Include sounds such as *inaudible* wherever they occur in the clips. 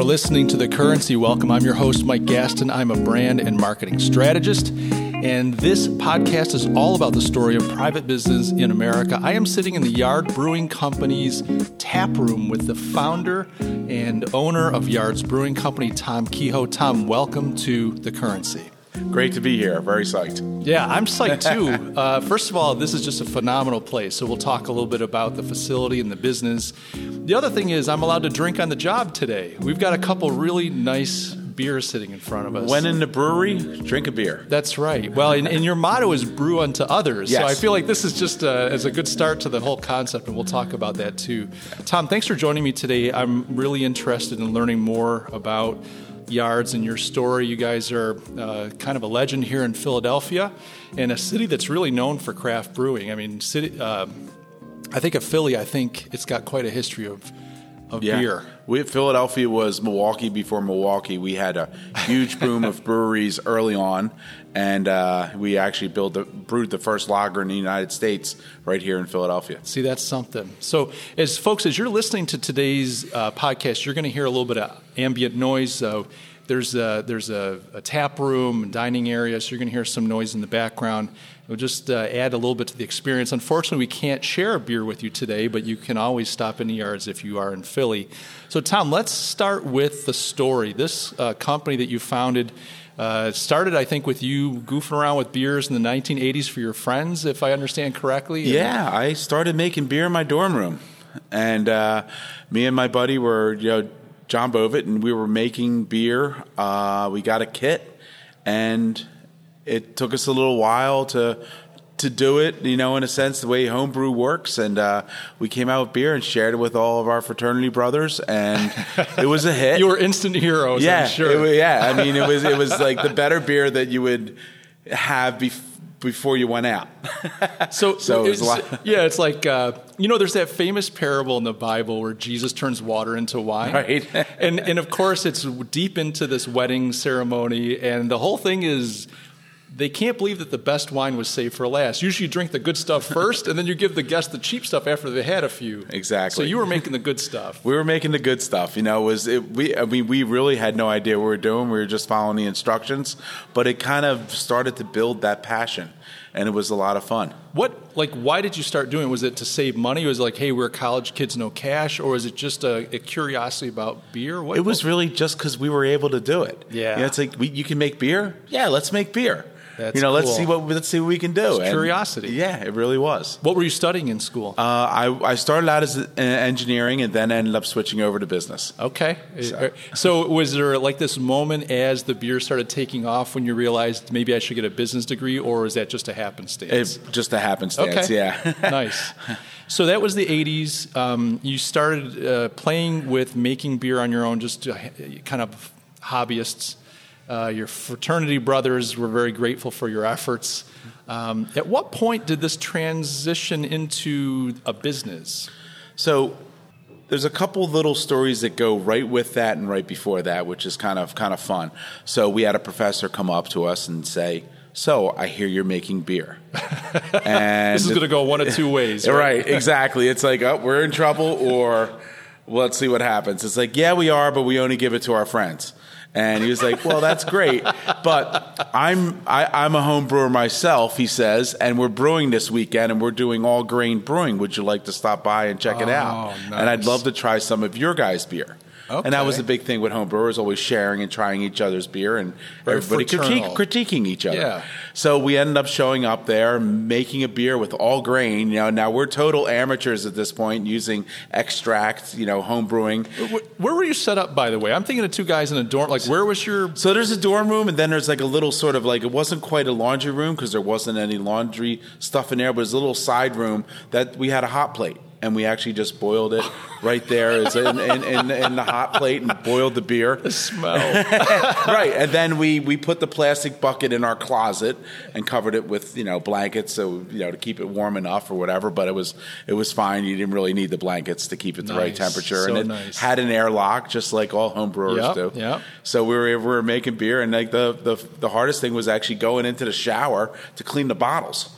You're listening to The Currency Welcome. I'm your host, Mike Gastin. I'm a brand and marketing strategist. And this podcast is all about the story of private business in America. I am sitting in the Yard Brewing Company's tap room with the founder and owner of Yard's Brewing Company, Tom Kehoe. Tom, welcome to The Currency. Great to be here. Very psyched. Yeah, I'm psyched *laughs* too. uh, first of all, this is just a phenomenal place. So we'll talk a little bit about the facility and the business. The other thing is, I'm allowed to drink on the job today. We've got a couple really nice beers sitting in front of us. When in the brewery, drink a beer. That's right. Well, and, and your motto is brew unto others. Yes. So I feel like this is just a, as a good start to the whole concept, and we'll talk about that too. Tom, thanks for joining me today. I'm really interested in learning more about yards and your story. You guys are uh, kind of a legend here in Philadelphia, and a city that's really known for craft brewing. I mean, city. Uh, I think of Philly. I think it's got quite a history of of beer. We, Philadelphia was Milwaukee before Milwaukee. We had a huge boom of *laughs* breweries early on, and uh, we actually built the, brewed the first lager in the United States right here in Philadelphia. See, that's something. So, as folks, as you're listening to today's uh, podcast, you're going to hear a little bit of ambient noise. Uh, there's a, there's a, a, tap room, dining area, so you're going to hear some noise in the background. It'll just uh, add a little bit to the experience. Unfortunately, we can't share a beer with you today, but you can always stop in the yards if you are in Philly. So, Tom, let's start with the story. This uh, company that you founded. Uh, started, I think, with you goofing around with beers in the 1980s for your friends, if I understand correctly. Yeah, I started making beer in my dorm room, and uh, me and my buddy were, you know, John Bovit, and we were making beer. Uh, we got a kit, and it took us a little while to to do it, you know, in a sense, the way homebrew works. And uh, we came out with beer and shared it with all of our fraternity brothers, and it was a hit. *laughs* you were instant heroes, yeah, I'm sure. It, yeah, I mean, it was it was like the better beer that you would have before before you went out. *laughs* so, so it yeah, it's like uh, you know, there's that famous parable in the Bible where Jesus turns water into wine, right? and and of course, it's deep into this wedding ceremony, and the whole thing is. They can't believe that the best wine was saved for last. Usually, you drink the good stuff *laughs* first, and then you give the guests the cheap stuff after they had a few. Exactly. So you were making the good stuff. *laughs* We were making the good stuff. You know, it was it, we? I mean, we really had no idea what we were doing. We were just following the instructions, but it kind of started to build that passion and it was a lot of fun. What like why did you start doing? it? Was it to save money? Was it like, hey, we're college kids, no cash, or was it just a, a curiosity about beer? What, it was really just because we were able to do it. Yeah, you know, it's like we, you can make beer. Yeah, let's make beer. That's you know, cool. let's see what let's see what we can do. It's curiosity. Yeah, it really was. What were you studying in school? Uh, I I started out as engineering and then ended up switching over to business. Okay. So. so. was there like this moment as the beer started taking off when you realized maybe I should get a business degree, or is that just a happenstance? It, just a happenstance. Okay. Yeah. *laughs* *laughs* nice. So that was the 80s. Um, you started uh, playing with making beer on your own, just uh, kind of hobbyists. Uh, your fraternity brothers were very grateful for your efforts. Um, at what point did this transition into a business? So there's a couple little stories that go right with that and right before that, which is kind of kind of fun. So we had a professor come up to us and say, "So I hear you're making beer." *laughs* and this is going to go one of two ways. Right? right, exactly. It's like, "Oh, we're in trouble," or "Let's see what happens." It's like, "Yeah, we are, but we only give it to our friends." And he was like, "Well, that's great, but I'm I, am i am a home brewer myself." He says, "and we're brewing this weekend, and we're doing all grain brewing. Would you like to stop by and check oh, it out? Nice. And I'd love to try some of your guys' beer." Okay. And that was the big thing with home brewers, always sharing and trying each other's beer and Very everybody critique, critiquing each other. Yeah. So we ended up showing up there, making a beer with all grain. You know, now we're total amateurs at this point, using extract, you know, home brewing. Where were you set up, by the way? I'm thinking of two guys in a dorm. Like, where was your? So there's a dorm room, and then there's like a little sort of like it wasn't quite a laundry room because there wasn't any laundry stuff in there, but it was a little side room that we had a hot plate and we actually just boiled it right there in, in, in, in, the hot plate and boiled the beer. The smell. *laughs* right. And then we, we put the plastic bucket in our closet and covered it with, you know, blankets so, you know, to keep it warm enough or whatever. But it was it was fine. You didn't really need the blankets to keep it the nice. right temperature. So and it nice. had an airlock just like all home brewers yep, do. Yep. So we were, we were making beer and like the, the, the hardest thing was actually going into the shower to clean the bottles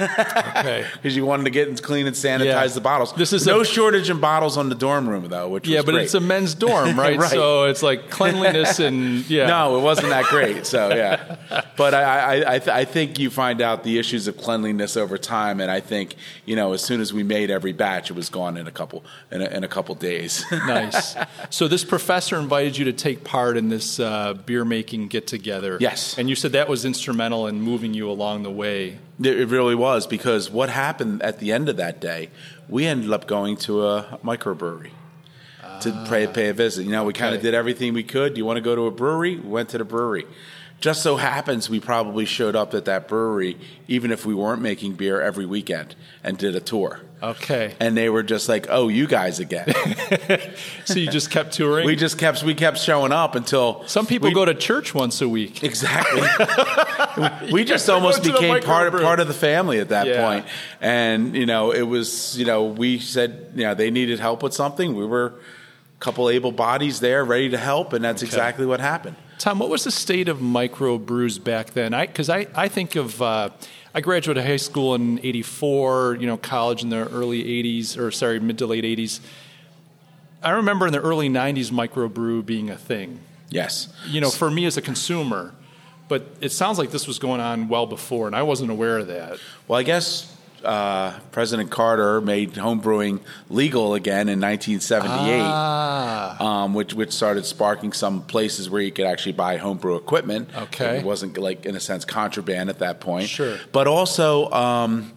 Okay. *laughs* because you wanted to get and clean and sanitize Yeah. the bottles. This is no a- shortage in bottles on the dorm room though, which Yeah, but great. it's a men's dorm, *laughs* right? Right. So it's like cleanliness and *laughs* yeah. No, it wasn't that great. So yeah, but I I, I, th- I think you find out the issues of cleanliness over time, and I think you know as soon as we made every batch, it was gone in a couple in a, in a couple days. nice. So this professor invited you to take part in this uh, beer making get together. Yes. And you said that was instrumental in moving you along the way. It really was because what happened at the end of that day, we ended up going to a microbrewery to pay, ah. pay a visit. You know, we kind of did everything we could. Do you want to go to a brewery? We went to the brewery. Just so happens we probably showed up at that brewery, even if we weren't making beer every weekend, and did a tour. Okay. And they were just like, "Oh, you guys again." *laughs* So you just kept touring. we just kept we kept showing up until Some people we- go to church once a week. Exactly. *laughs* we just almost Go to the became part of part of the family at that Yeah. point. And you know, it was you know we said you know they needed help with something. We were a couple able bodies there, ready to help, and that's Okay. exactly what happened. Tom, what was the state of microbrews back then? Because I, I, think of uh, I graduated high school in '84. You know, college in the early '80s, or sorry, mid to late '80s. I remember in the early '90s microbrew being a thing. Yes. You know, for me as a consumer, but it sounds like this was going on well before, and I wasn't aware of that. Well, I guess uh, President Carter made homebrewing legal again in 1978. Ah, um, which which started sparking some places where you could actually buy homebrew equipment. Okay. it wasn't like in a sense contraband at that point. Sure. but also. Um,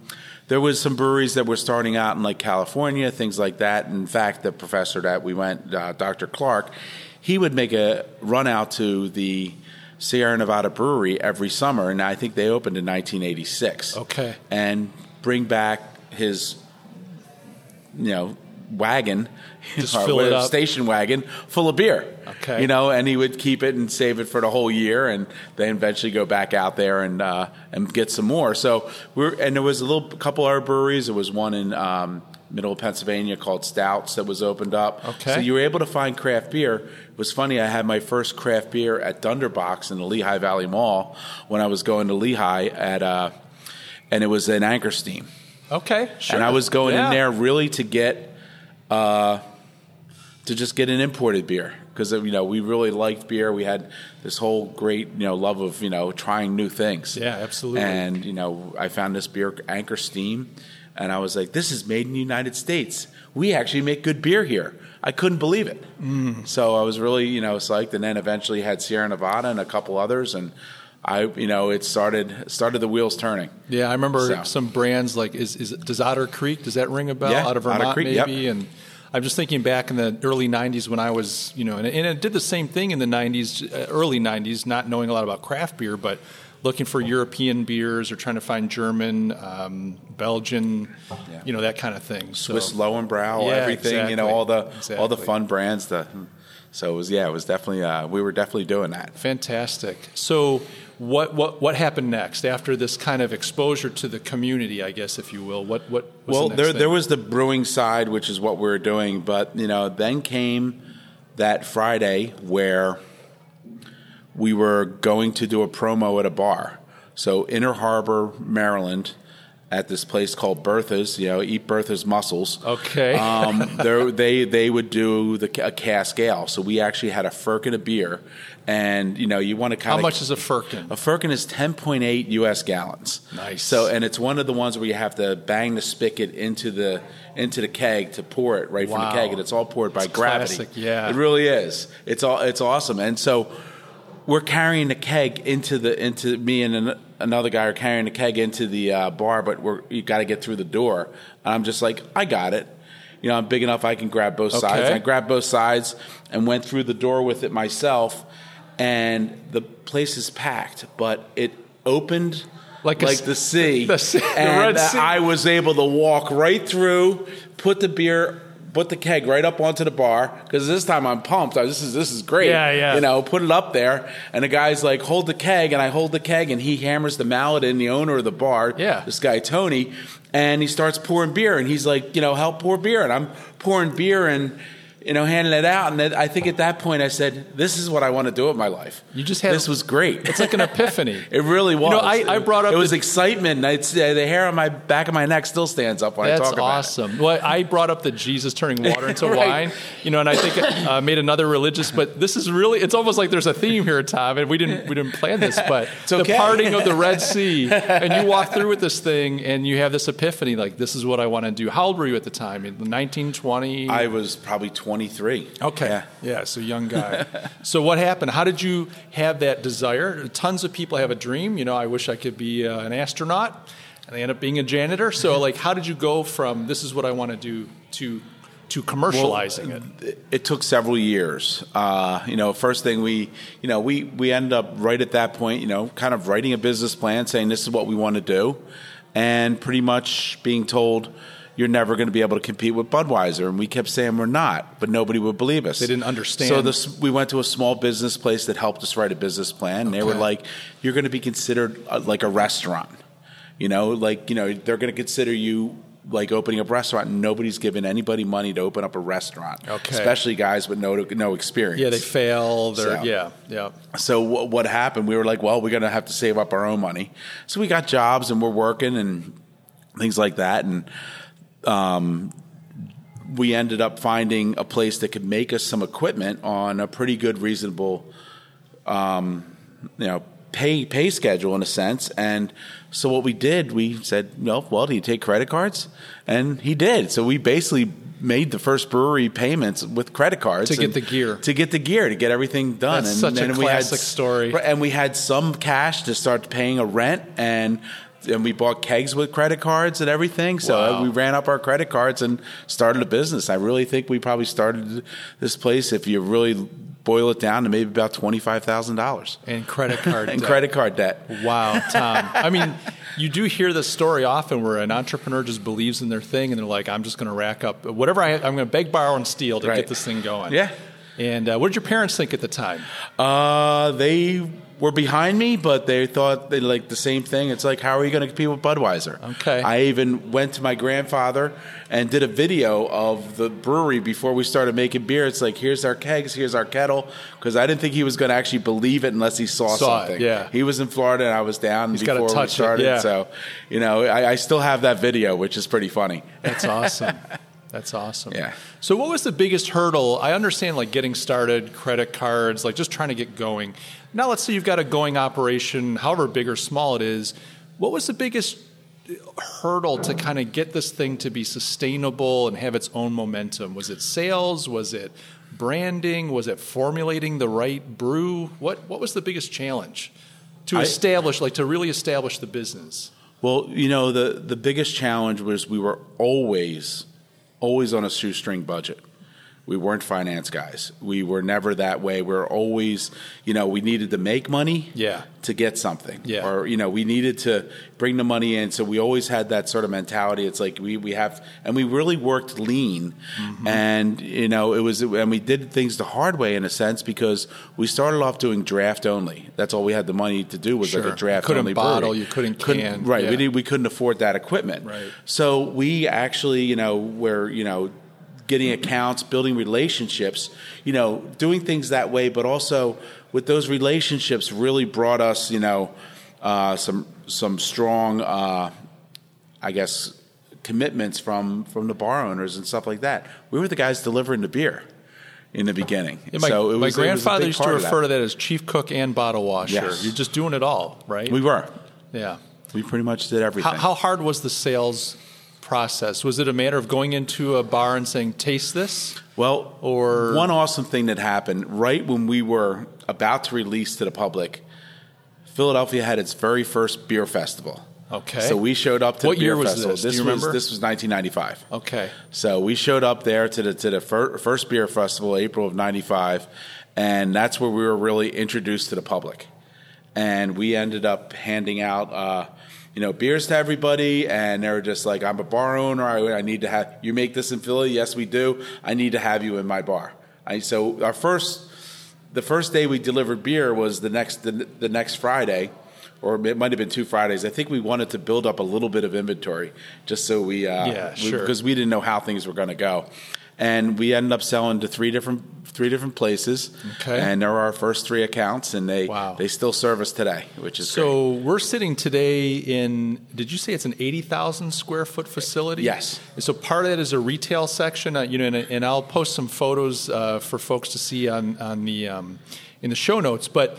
there was some breweries that were starting out in like California, things like that. In fact, the professor that we went, uh, Dr. Clark, he would make a run out to the Sierra Nevada Brewery every summer, and I think they opened in 1986. Okay. and bring back his, you know, wagon, Just *laughs* or fill it up. station wagon full of beer. Okay. you know, and he would keep it and save it for the whole year, and then eventually go back out there and uh, and get some more. So we're and there was a little couple other breweries. There was one in. Um, Middle of Pennsylvania called Stoudt's that was opened up. Okay. So you were able to find craft beer. It was funny. I had my first craft beer at Dunderbak's in the Lehigh Valley Mall when I was going to Lehigh at, uh, and it was an Anchor Steam. okay, sure. And I was going Yeah. in there really to get, uh, to just get an imported beer because you know we really liked beer. We had this whole great you know love of you know trying new things. Yeah, absolutely. And you know I found this beer Anchor Steam, and I was like, this is made in the United States. We actually make good beer here. I couldn't believe it. Mm. So I was really you know psyched, and then eventually had Sierra Nevada and a couple others, and I you know it started started the wheels turning. Yeah, I remember So. some brands like is is does Otter Creek does that ring a bell Yeah, out of Otter Vermont Creek, yep. maybe and I'm just thinking back in the early '90s when I was, you know, and, and it did the same thing in the '90s, uh, early '90s, not knowing a lot about craft beer, but looking for European beers or trying to find German, um, Belgian, Yeah. you know, that kind of thing. So, Swiss Lowenbrau, Yeah, everything, you know, all the all the fun brands. The so it was yeah, it was definitely uh, we were definitely doing that. Fantastic. So, what what what happened next after this kind of exposure to the community? I guess, if you will. What what was well, the there thing? there was the brewing side, which is what we were doing, but you know, then came that Friday where we were going to do a promo at a bar. So Inner Harbor, Maryland, at this place called Bertha's. You know, eat Bertha's mussels. Okay. *laughs* um, they they would do the a cask ale. So we actually had a firkin of beer, and you know, you want to kind of How much is a firkin? a firkin is 10.8 U.S. gallons. Nice. So, and it's one of the ones where you have to bang the spigot into the into the keg to pour it right from the keg, and it's all poured by It's gravity. classic, yeah. it really is. It's all it's awesome, and so we're carrying the keg into the into me and an, another guy are carrying a keg into the uh, bar, but we're you got to get through the door. And I'm just like, I got it. You know, I'm big enough I can grab both sides. And I grabbed both sides and went through the door with it myself, and the place is packed, but it opened Like like s- the sea, *laughs* the sea- the and Red Sea. I was able to walk right through, put the beer, put the keg right up onto the bar because this time I'm pumped. I, this is this is great. Yeah, yeah. You know, put it up there, and the guy's like, "Hold the keg," and I hold the keg, and he hammers the mallet in the owner of the bar. Yeah. this guy Tony, and he starts pouring beer, and he's like, "You know, help pour beer," and I'm pouring beer and. You know, handing it out. And then I think at that point I said, "This is what I want to do with my life." You just had this was great. It's like an epiphany. *laughs* it really was. You know, I, I brought up it was the, excitement. It's, uh, the hair on my back of my neck still stands up when I talk about that's awesome. Well, I brought up the Jesus turning *laughs* water into Right. wine. You know, and I think uh, made another religious. But this is really. It's almost like there's a theme here, Tom. And we didn't we didn't plan this, but *laughs* the parting of the Red Sea, and you walk through with this thing, and you have this epiphany. Like this is what I want to do. How old were you at the time? In 1920. I was probably 23. Okay. Yeah. Yeah. so young guy. *laughs* so what happened? How did you have that desire? Tons of people have a dream. You know, I wish I could be uh, an astronaut, and they end up being a janitor. So, like, how did you go from this is what I want to do to to commercializing it? it, it took several years. Uh, you know, first thing we, you know, we we ended up right at that point, you know, kind of writing a business plan, saying this is what we want to do, and pretty much being told you're never going to be able to compete with Budweiser, and we kept saying we're not, but nobody would believe us. They didn't understand. So this, we went to a small business place that helped us write a business plan. And They were like, "You're going to be considered uh, like a restaurant." You know, like you know, they're going to consider you like opening up a restaurant. And nobody's giving anybody money to open up a restaurant, Okay. especially guys with no no experience. Yeah, they fail. They're So- yeah, yeah. So what, what happened? We were like, well, we're going to have to save up our own money. So we got jobs and we're working and things like that. And um, we ended up finding a place that could make us some equipment on a pretty good, reasonable, um, you know, pay pay schedule in a sense. And so what we did, we said, well, well, do you take credit cards? And he did. So we basically made the first brewery payments with credit cards To get the gear. to get the gear to get everything done. That's such a we had classic story. And we had some cash to start paying a rent and. And we bought kegs with credit cards and everything. So Wow. we ran up our credit cards and started a business. I really think we probably started this place, if you really boil it down, to maybe about twenty five thousand dollars And credit card *laughs* in debt. credit card debt. Wow, Tom. *laughs* I mean, you do hear this story often where an entrepreneur just believes in their thing and they're like, I'm just going to rack up whatever I, I'm going to beg, borrow, and steal to Right. get this thing going. Yeah. And uh, what did your parents think at the time? Uh, they were behind me, but they thought they like the same thing. It's like, how are you going to compete with Budweiser? Okay. I even went to my grandfather and did a video of the brewery before we started making beer. It's like, here's our kegs, here's our kettle, because I didn't think he was going to actually believe it unless he saw, Saw it, something. yeah. He was in Florida and I was down He's before we touch it, started. yeah. So, you know, I, I still have that video, which is pretty funny. That's awesome. *laughs* That's awesome. Yeah. So, what was the biggest hurdle? I understand like getting started, credit cards, like just trying to get going. Now, let's say you've got a going operation, however big or small it is. What was the biggest hurdle to kind of get this thing to be sustainable and have its own momentum? Was it sales? Was it branding? Was it formulating the right brew? What What was the biggest challenge to I- establish, like to really establish the business? Well, you know, the, the biggest challenge was we were always, always on a shoestring budget. We weren't finance guys. We were never that way. We were always, you know, we needed to make money Yeah. to get something. Yeah. Or, you know, we needed to bring the money in. So we always had that sort of mentality. It's like we, we have, and we really worked lean. Mm-hmm. And, you know, it was, and we did things the hard way in a sense because we started off doing draft only. That's all we had the money to do was like a draft Couldn't only bottle, brewery. you couldn't can, Right. yeah. We, did, we couldn't afford that equipment. Right. So we actually, you know, were, you know, getting accounts, building relationships, you know, doing things that way, but also with those relationships really brought us, you know, uh, some some strong, uh, I guess, commitments from from the bar owners and stuff like that. We were the guys delivering the beer in the beginning. Yeah, my, so it was, my it was a grandfather used to refer to that as chief cook and bottle washer. Yes. You're just doing it all, right? We were. yeah. We pretty much did everything. How, how hard was the sales process? Was it a matter of going into a bar and saying, "Taste this"? Well, Or- one awesome thing that happened right when we were about to release to the public, Philadelphia had its very first beer festival. Okay. So we showed up to What the beer year was festival. this? You was remember? this was 1995. Okay. So we showed up there to the to the fir- first beer festival, April of '95, and that's where we were really introduced to the public. And we ended up handing out, uh, you know, beers to everybody, and they were just like, "I'm a bar owner. I, I need to have you make this in Philly. Yes, we do. I need to have you in my bar." I, so our first, the first day we delivered beer was the next the, the next Friday. Or it might have been two Fridays. I think we wanted to build up a little bit of inventory, just so we, uh, Yeah, sure. because we didn't know how things were going to go. And we ended up selling to three different three different places. Okay. And they're our first three accounts, and they Wow. they still serve us today, which is great. So we're sitting today in. Did you say it's an eighty thousand square foot facility? Yes. So part of that is a retail section, uh, you know, and, and I'll post some photos uh, for folks to see on on the um, in the show notes. But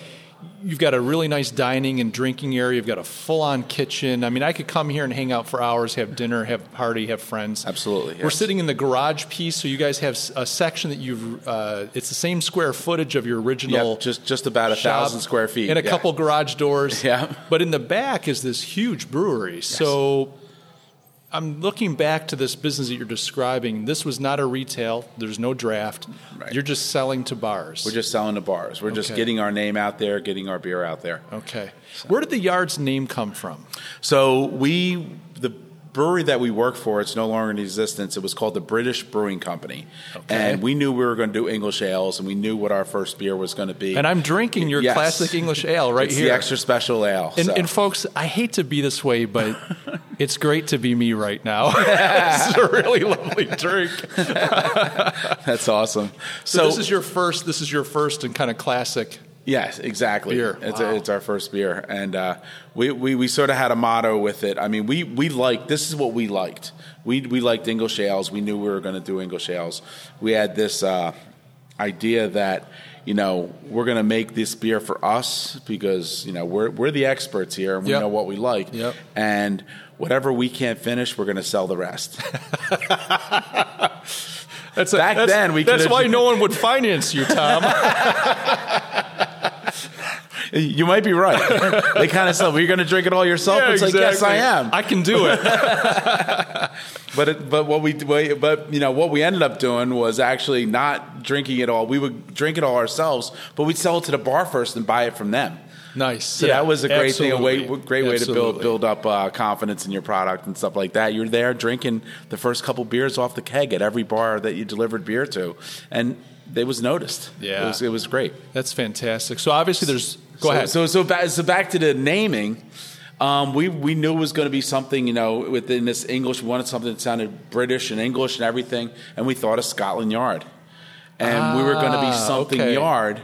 you've got a really nice dining and drinking area. You've got a full on kitchen. I mean, I could come here and hang out for hours, have dinner, have a party, have friends. Absolutely, We're sitting in the garage piece, so you guys have a section that you've. Uh, it's the same square footage of your original. Yep, just just about a thousand square feet and a yeah. couple garage doors. *laughs* Yeah. But in the back is this huge brewery. So I'm looking back to this business that you're describing. This was not a retail. There's no draft. Right. You're just selling to bars. We're just selling to bars. We're just getting our name out there, getting our beer out there. okay. Where did the Yards name come from? So we, the brewery that we work for, it's no longer in existence. It was called the British Brewing Company, Okay. and we knew we were going to do English ales, and we knew what our first beer was going to be. And I'm drinking your Yes. classic English ale right it's here. the extra special ale. and, so. and folks, I hate to be this way, but *laughs* it's great to be me right now. *laughs* this is a really lovely drink. *laughs* That's awesome. So, So, this is your first. This is your first and kind of classic. Yes, exactly. Beer. It's, Wow. it's our first beer, and uh, we, we we sort of had a motto with it. I mean, we we liked this is what we liked. We we liked English ales. We knew we were going to do English ales. We had this uh, idea that. You know, we're going to make this beer for us because you know we're we're the experts here and we Yep. know what we like. Yep. And whatever we can't finish, we're going to sell the rest. *laughs* *laughs* That's Back that's, then, we That's why no one would finance you, Tom. *laughs* you might be right. *laughs* they kind of said, "Well, you're going to drink it all yourself." it's like, yes, I am. I can do it. *laughs* But it, but what we but you know what we ended up doing was actually not drinking it all. We would drink it all ourselves, but we'd sell it to the bar first and buy it from them. nice. So that was a great thing, a way, great way to build build up uh, confidence in your product and stuff like that. You're there drinking the first couple beers off the keg at every bar that you delivered beer to, and it was noticed. Yeah. it was, it was great. That's fantastic. So obviously, there's. Go so, ahead. So so back, so back to the naming. Um, we we knew it was going to be something you know within this English. We wanted something that sounded British and English and everything, and we thought of Scotland Yard, and we were going to be Ah, something okay. Yard,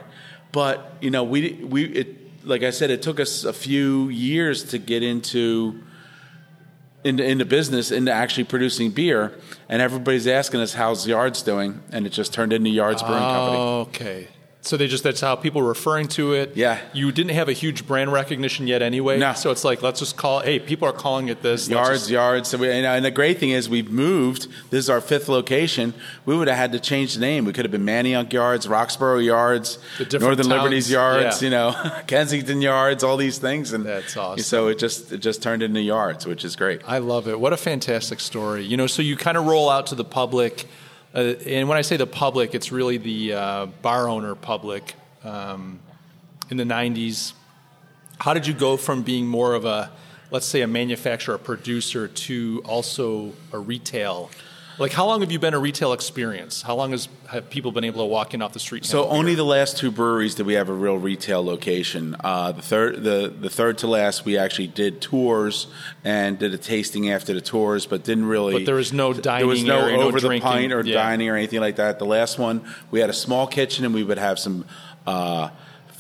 but you know we we it like I said, it took us a few years to get into. Into, into business, into actually producing beer, and everybody's asking us how's Yards doing, and it just turned into Yards Brewing Company. Okay. So they just that's how people were referring to it. Yeah. You didn't have a huge brand recognition yet anyway. No. So it's like let's just call hey, people are calling it this. yards, just- yards. So we, and, uh, and the great thing is we've moved. This is our fifth location. We would have had to change the name. We could have been Manayunk Yards, Roxborough Yards, Northern towns, Liberties Yards. yeah. You know, *laughs* Kensington Yards, all these things. And That's awesome. So it just it just turned into Yards, which is great. I love it. What a fantastic story. You know, so you kind of roll out to the public, uh, and when I say the public, it's really the uh, bar owner public. Um, in the '90s, how did you go from being more of a, let's say, a manufacturer, a producer, to also a retail? Like, how long have you been a retail experience? How long has have people been able to walk in off the street? So only the last two breweries did we have a real retail location. Uh, the third, the the third to last, we actually did tours and did a tasting after the tours, but didn't really. But there was no There was dining no area, no over the drinking. pint or Yeah. dining or anything like that. The last one, we had a small kitchen and we would have some. Uh,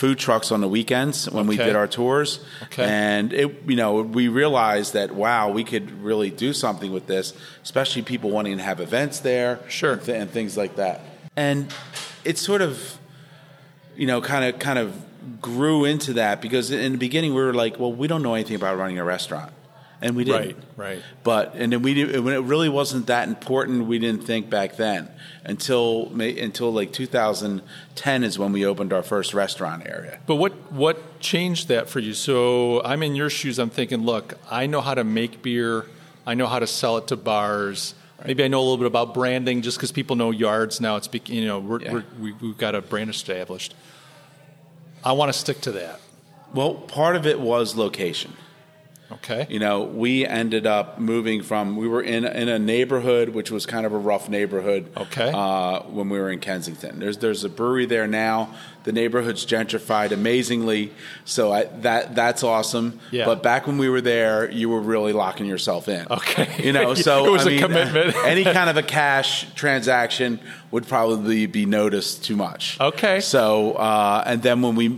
Food trucks on the weekends when we did our tours, Okay. and it you know we realized that wow we could really do something with this, especially people wanting to have events there, Sure. and, th- and things like that. And it sort of you know, kind of kind of grew into that because in the beginning we were like, well, we don't know anything about running a restaurant, and we didn't. Right, right. But and then we didn't, when it really wasn't that important, we didn't think back then until until like 2010 is when we opened our first restaurant area. But what what changed that for you? So I'm in your shoes. I'm thinking, look, I know how to make beer. I know how to sell it to bars. Maybe I know a little bit about branding, just because people know yards now. It's you know we're, Yeah. we're, we, we've got a brand established. I want to stick to that. Well, part of it was location. Okay. You know, we ended up moving from we were in in a neighborhood which was kind of a rough neighborhood. Okay. Uh, when we were in Kensington, there's there's a brewery there now. The neighborhood's gentrified amazingly, so I, that that's awesome. Yeah. But back when we were there, you were really locking yourself in. Okay. You know, *laughs* so It was I a mean, commitment. *laughs* any kind of a cash transaction would probably be noticed too much. Okay. So, uh, and then when we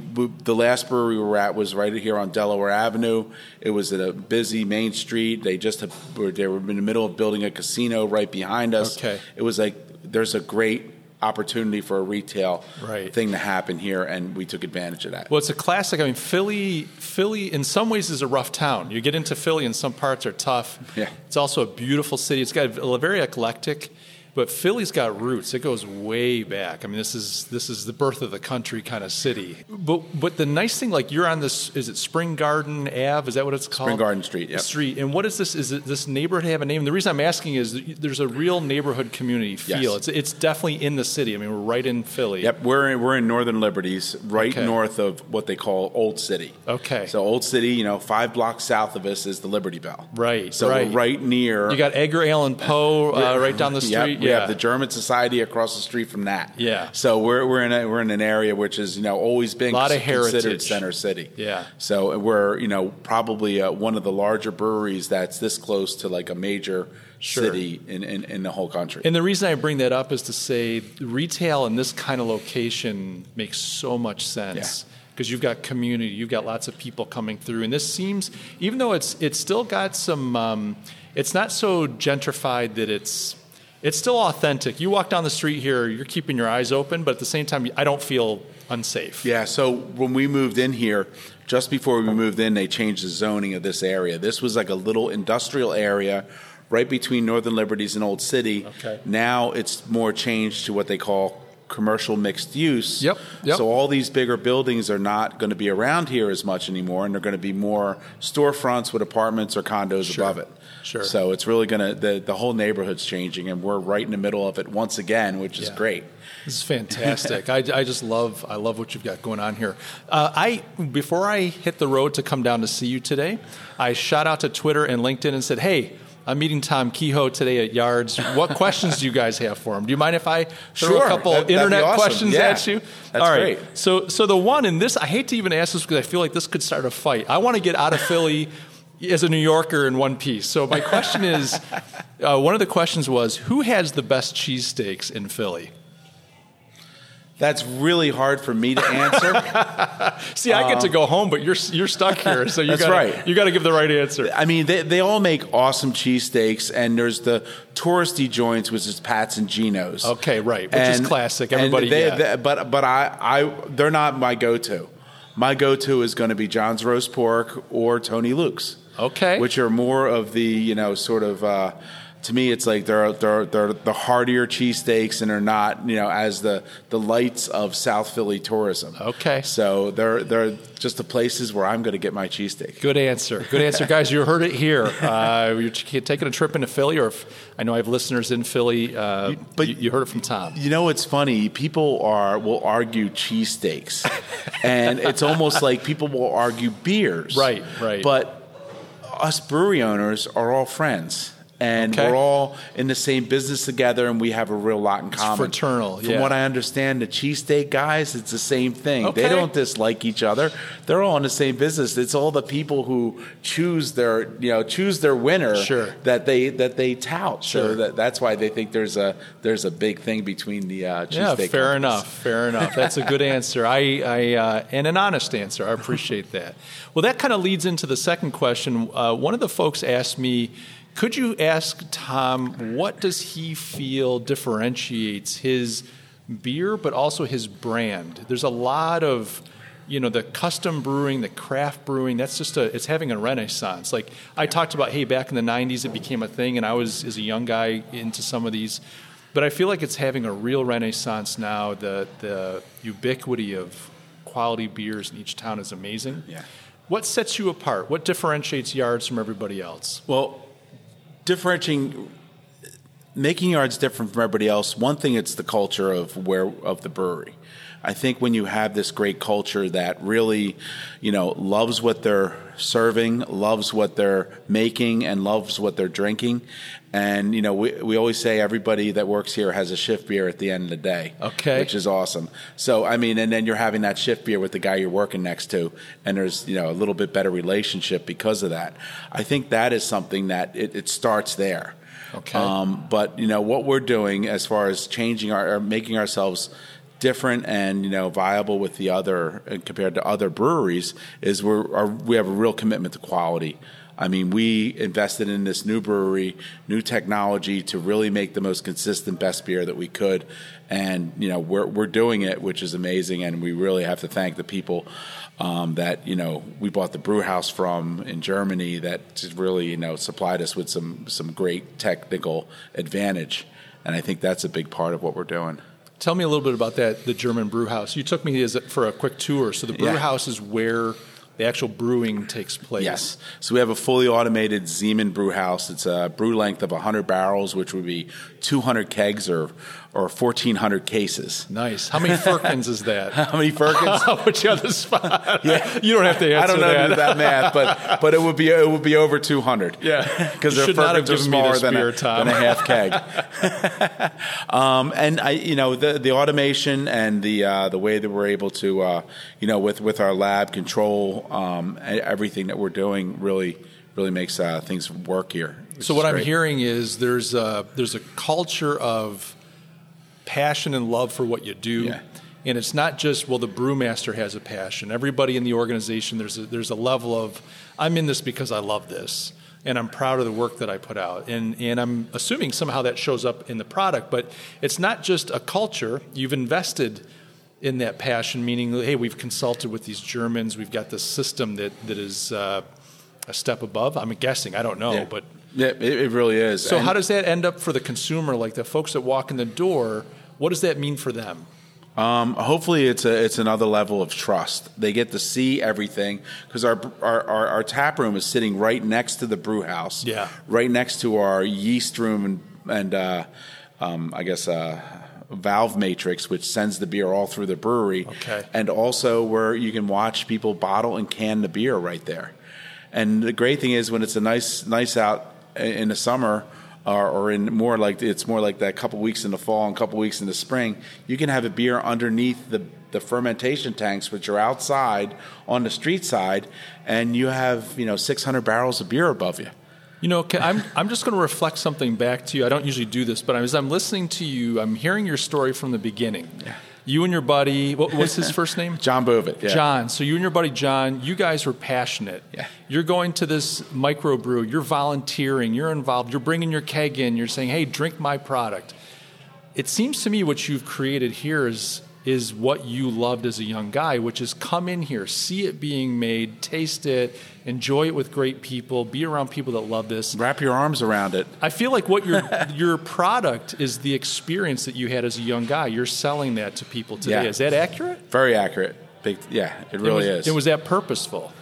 the last brewery we were at was right here on Delaware Avenue. It was at a busy main street. They just were they were in the middle of building a casino right behind us. Okay. It was like there's a great opportunity for a retail Right. thing to happen here, and we took advantage of that. Well, it's a classic. I mean, Philly, Philly, in some ways, is a rough town. You get into Philly, and some parts are tough. Yeah. It's also a beautiful city. It's got a very eclectic, but Philly's got roots. It goes way back. I mean, this is this is the birth of the country kind of city. But but the nice thing, like you're on this, is it Spring Garden Ave? Is that what it's called? Spring Garden Street, yep. Street. And what is this? Is it this neighborhood have a name? The reason I'm asking is there's a real neighborhood community feel. Yes. It's it's definitely in the city. I mean, we're right in Philly. Yep, we're in, we're in Northern Liberties, right Okay. north of what they call Old City. Okay. So Old City, you know, five blocks south of us is the Liberty Bell. Right, So right. we're right near. You got Edgar Allan Poe uh, right down the Yep, street. We yeah. have the German Society across the street from that. Yeah. So we're we're in a, we're in an area which is you know always been a Lot of considered heritage. center city. Yeah. So we're you know probably uh, one of the larger breweries that's this close to like a major Sure. city in, in in the whole country. And the reason I bring that up is to say retail in this kind of location makes so much sense. Because you've got community, you've got lots of people coming through, and this seems, even though it's it's still got some, um, it's not so gentrified that it's it's still authentic. You walk down the street here, you're keeping your eyes open, but at the same time, I don't feel unsafe. Yeah, so when we moved in here, just before we moved in, they changed the zoning of this area. This was like a little industrial area right between Northern Liberties and Old City. Okay. Now it's more changed to what they call commercial mixed use. Yep, yep. So all these bigger buildings are not going to be around here as much anymore, and they're going to be more storefronts with apartments or condos Sure, above it. sure. So it's really going to the the whole neighborhood's changing, and we're right in the middle of it once again, which is Yeah. great. This is fantastic. I, I just love I love what you've got going on here. Uh, I before I hit the road to come down to see you today, I shot out to Twitter and LinkedIn and said, "Hey, I'm meeting Tom Kehoe today at Yards. What *laughs* questions do you guys have for him? Do you mind if I throw Sure. a couple That- internet awesome. questions Yeah. at you? That's All right. great. So so the one in this, I hate to even ask this because I feel like this could start a fight. I want to get out of Philly. As a New Yorker in one piece. So, my question is *laughs* uh, one of the questions was who has the best cheesesteaks in Philly? That's really hard for me to answer. *laughs* See, I get to go home, but you're you're stuck here, so you *laughs* That's gotta, right. You got to give the right answer. I mean, they, they all make awesome cheesesteaks, and there's the touristy joints, which is Pat's and Geno's. Okay, right, which is classic. Everybody- they- yeah. they- but but I, I they're not my go-to. My go-to is going to be John's roast pork or Tony Luke's. Okay. which are more of the you know sort of. Uh, to me, it's like they're they're they're the heartier cheesesteaks and are not you know as the the lights of South Philly tourism. Okay. so they're they're just the places where I'm going to get my cheesesteak. Good answer. Good answer, guys. You heard it here. Uh, you're taking a trip into Philly, or if, I know I have listeners in Philly. Uh, but- you, you heard it from Tom. You know it's funny? People are will argue cheesesteaks, and it's almost like people will argue beers. Right, right. But us brewery owners are all friends. And Okay. we're all in the same business together, and we have a real lot in common. fraternal, From yeah. what I understand, the cheesesteak guys, it's the same thing. Okay. They don't dislike each other. They're all in the same business. It's all the people who choose their, you know, choose their winner Sure. that they that they tout. Sure. So that, that's why they think there's a there's a big thing between the uh, Yeah, fair companies. enough. Fair enough. That's a good *laughs* answer. I, I uh, and an honest answer. I appreciate that. Well, that kind of leads into the second question. Uh, one of the folks asked me, "Could you ask Tom what does he feel differentiates his beer, but also his brand?" There's a lot of you know the custom brewing the craft brewing that's just a it's having a renaissance like i talked about hey back in the 90s it became a thing and i was as a young guy into some of these but I feel like it's having a real renaissance now. The the ubiquity of quality beers in each town is amazing. Yeah. What sets you apart? What differentiates Yards from everybody else? Well, differentiating, making yards different from everybody else. One thing, it's the culture of where of the brewery. I think when you have this great culture that really, you know, loves what they're serving, loves what they're making, and loves what they're drinking, and you know, we we always say everybody that works here has a shift beer at the end of the day. Okay, which is awesome. So I mean, and then you're having that shift beer with the guy you're working next to, and there's you know a little bit better relationship because of that. I think that is something that it, it starts there. Okay. Um, but you know what we're doing as far as changing our, making ourselves different and you know viable with the other compared to other breweries is we're our, we have a real commitment to quality. I mean, we invested in this new brewery, new technology to really make the most consistent best beer that we could, and you know we're we're doing it, which is amazing, and we really have to thank the people um, that you know we bought the brew house from in Germany that really you know supplied us with some some great technical advantage, and I think that's a big part of what we're doing. Tell me a little bit about that, the German brew house. You took me as a, for a quick tour. So the brew Yeah. house is where the actual brewing takes place. Yes. So we have a fully automated Ziemann brew house. It's a brew length of 100 barrels, which would be 200 kegs or, or 1,400 cases. Nice. How many firkins is that? *laughs* How many Firkins? I'll put you on the spot. *laughs* Yeah. You don't have to answer I don't know that. that. that math, but but it would be it would be over 200. Yeah. *laughs* because their should not have Firkins are smaller than, beer, a, than a half keg. um, and I, you know, the the automation and the uh, the way that we're able to, uh, you know, with with our lab control, um, everything that we're doing really really makes uh, things work here. So what I'm great. hearing is there's a there's a culture of passion and love for what you do. Yeah. And it's not just well the brewmaster has a passion. Everybody in the organization there's a, there's a level of I'm in this because I love this and I'm proud of the work that I put out. And and I'm assuming somehow that shows up in the product, but it's not just a culture. You've invested in that passion, meaning, hey, we've consulted with these Germans. We've got this system that that is uh, a step above. I'm guessing. I don't know, Yeah. but Yeah, it, it really is. so And- how does that end up for the consumer? Like the folks that walk in the door, what does that mean for them? Um, hopefully, it's a it's another level of trust. They get to see everything because our, our our our tap room is sitting right next to the brew house. Yeah. right next to our yeast room and and uh, um, I guess. Uh, valve matrix which sends the beer all through the brewery Okay. and also where you can watch people bottle and can the beer right there and the great thing is when it's a nice nice out in the summer or, or in more like it's more like that couple weeks in the fall and couple weeks in the spring, you can have a beer underneath the the fermentation tanks, which are outside on the street side, and you have you know 600 barrels of beer above you. You know, I'm I'm just going to reflect something back to you. I don't usually do this, but as I'm listening to you, I'm hearing your story from the beginning. You and your buddy, what, what's his first name? John Bovit, yeah. John. So you and your buddy John, you guys were passionate. Yeah. You're going to this microbrew. You're volunteering. You're involved. You're bringing your keg in. You're saying, "Hey, drink my product." It seems to me what you've created here is is what you loved as a young guy, which is come in here, see it being made, taste it, enjoy it with great people, be around people that love this. Wrap your arms around it. I feel like what your *laughs* your product is the experience that you had as a young guy. You're selling that to people today. Yeah. Is that accurate? Very accurate. Big, yeah, it really it was, is. It was that purposeful.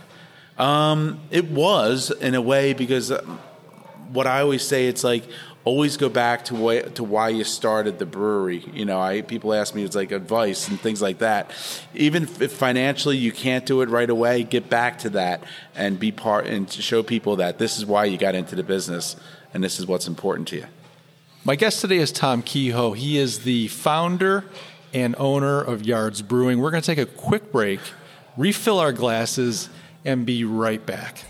It was in a way because uh, what I always say, it's like always go back to why, to why you started the brewery. You know, I people ask me it's like advice and things like that. Even if financially you can't do it right away, get back to that and be part and show people that this is why you got into the business and this is what's important to you. My guest today is Tom Kehoe. He is the founder and owner of Yards Brewing. We're going to take a quick break, refill our glasses, and be right back.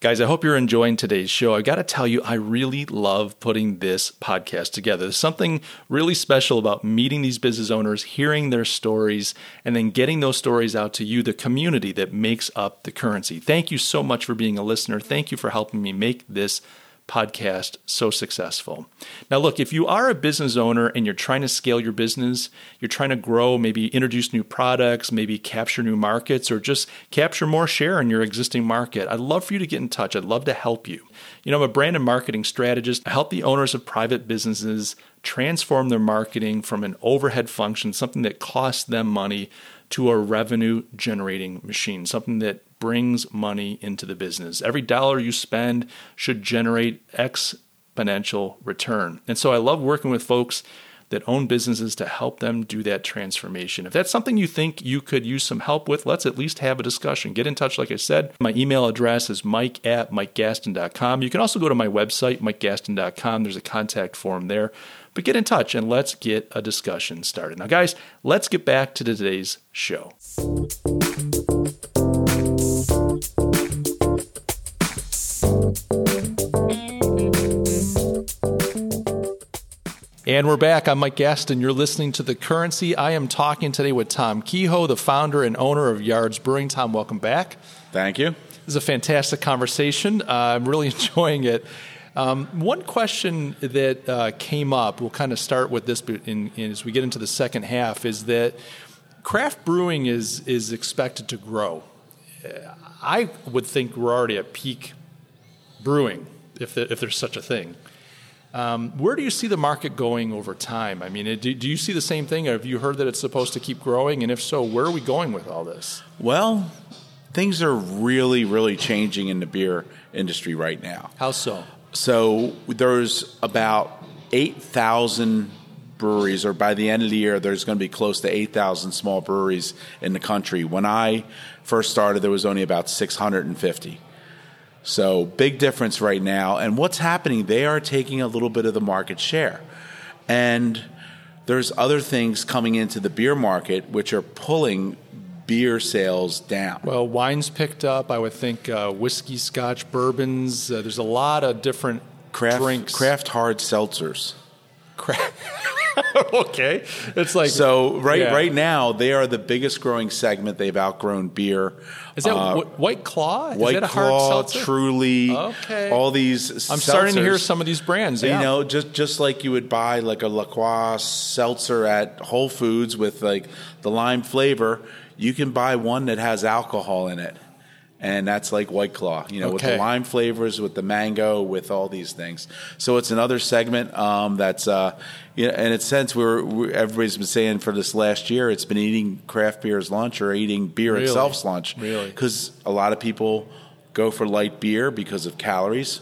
Guys, I hope you're enjoying today's show. I've got to tell you, I really love putting this podcast together. There's something really special about meeting these business owners, hearing their stories, and then getting those stories out to you, the community that makes up the currency. Thank you so much for being a listener. Thank you for helping me make this podcast so successful. Now, look, if you are a business owner and you're trying to scale your business, you're trying to grow, maybe introduce new products, maybe capture new markets, or just capture more share in your existing market, I'd love for you to get in touch. I'd love to help you. You know, I'm a brand and marketing strategist. I help the owners of private businesses transform their marketing from an overhead function, something that costs them money, to a revenue generating machine, something that brings money into the business. Every dollar you spend should generate exponential return. And so I love working with folks that own businesses to help them do that transformation. If that's something you think you could use some help with, let's at least have a discussion. Get in touch, like I said. My email address is mike at mikegastin.com. You can also go to my website, mikegastin.com. There's a contact form there. But get in touch and let's get a discussion started. Now, guys, let's get back to today's show. And we're back. I'm Mike Gastin. You're listening to The Currency. I am talking today with Tom Kehoe, the founder and owner of Yards Brewing. Tom, welcome back. Thank you. This is a fantastic conversation. Uh, I'm really *laughs* enjoying it. Um, one question that uh, came up, we'll kind of start with this in, in, as we get into the second half, is that craft brewing is, is expected to grow. I would think we're already at peak brewing, if, the, if there's such a thing. Um, where do you see the market going over time? I mean, do, do, you see the same thing? Have you heard that it's supposed to keep growing? And if so, where are we going with all this? Well, things are really, really changing in the beer industry right now. How so? So there's about 8,000 breweries, or by the end of the year, there's going to be close to 8,000 small breweries in the country. When I first started, there was only about 650. So big difference right now. And what's happening? They are taking a little bit of the market share. And there's other things coming into the beer market which are pulling beer sales down. Well, wines picked up. I would think uh, whiskey, scotch, bourbons. Uh, there's a lot of different craft, drinks. Craft hard seltzers. Craft. *laughs* *laughs* okay, it's like so. Right, yeah. right now they are the biggest growing segment. They've outgrown beer. Is that uh, White Claw? Is White that a Claw, hard seltzer? Truly. Okay. All these. I'm seltzers. starting to hear some of these brands. Yeah. You know, just just like you would buy like a La Croix seltzer at Whole Foods with like the lime flavor, you can buy one that has alcohol in it and that's like White Claw, you know, okay. with the lime flavors, with the mango, with all these things. So it's another segment um, that's, uh, you know, in a sense, we're, we're, everybody's been saying for this last year, it's been eating craft beer's lunch or eating beer really? itself's lunch, really, because a lot of people go for light beer because of calories.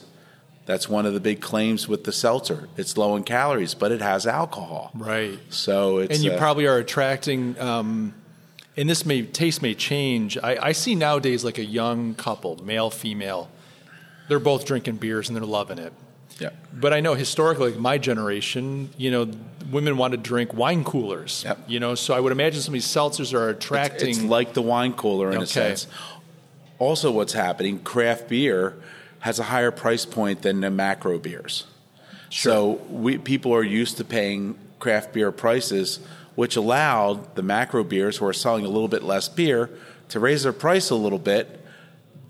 That's one of the big claims with the seltzer. It's low in calories, but it has alcohol. Right. So it's and you uh, probably are attracting. Um, and this may taste may change. I, I see nowadays like a young couple, male female. They're both drinking beers and they're loving it. Yeah. But I know historically, like my generation, you know, women want to drink wine coolers. Yep. You know, so I would imagine some of these seltzers are attracting. It's, it's like the wine cooler in okay. a sense. Also, what's happening? Craft beer has a higher price point than the macro beers. Sure. So we people are used to paying craft beer prices which allowed the macro beers who are selling a little bit less beer to raise their price a little bit.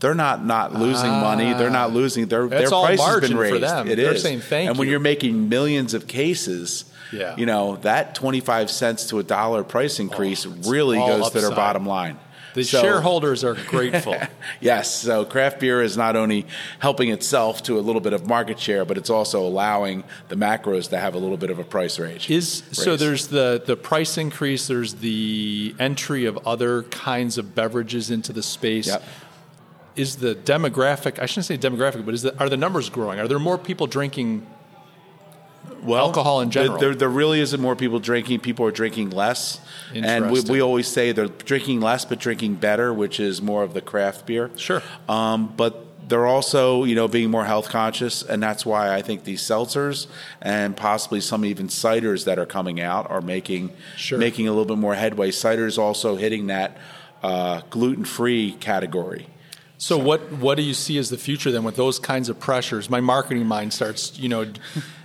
They're not not losing ah, money. They're not losing their their price has been raised. For them. It They're is. saying thank and when you. you're making millions of cases, yeah. you know that twenty five cents to a dollar price increase oh, really goes upside. to their bottom line. The so, shareholders are grateful. *laughs* yes. So craft beer is not only helping itself to a little bit of market share, but it's also allowing the macros to have a little bit of a price range. Is raise. so there's the the price increase. There's the entry of other kinds of beverages into the space. Yep. Is the demographic? I shouldn't say demographic, but is the, are the numbers growing? Are there more people drinking well, alcohol in general. There, there, really isn't more people drinking. People are drinking less. And we, we, always say they're drinking less but drinking better, which is more of the craft beer. Sure. Um, but they're also, you know, being more health conscious, and that's why I think these seltzers and possibly some even ciders that are coming out are making sure. making a little bit more headway. Ciders also hitting that uh, gluten free category. So, so, what what do you see as the future then with those kinds of pressures? My marketing mind starts, you know,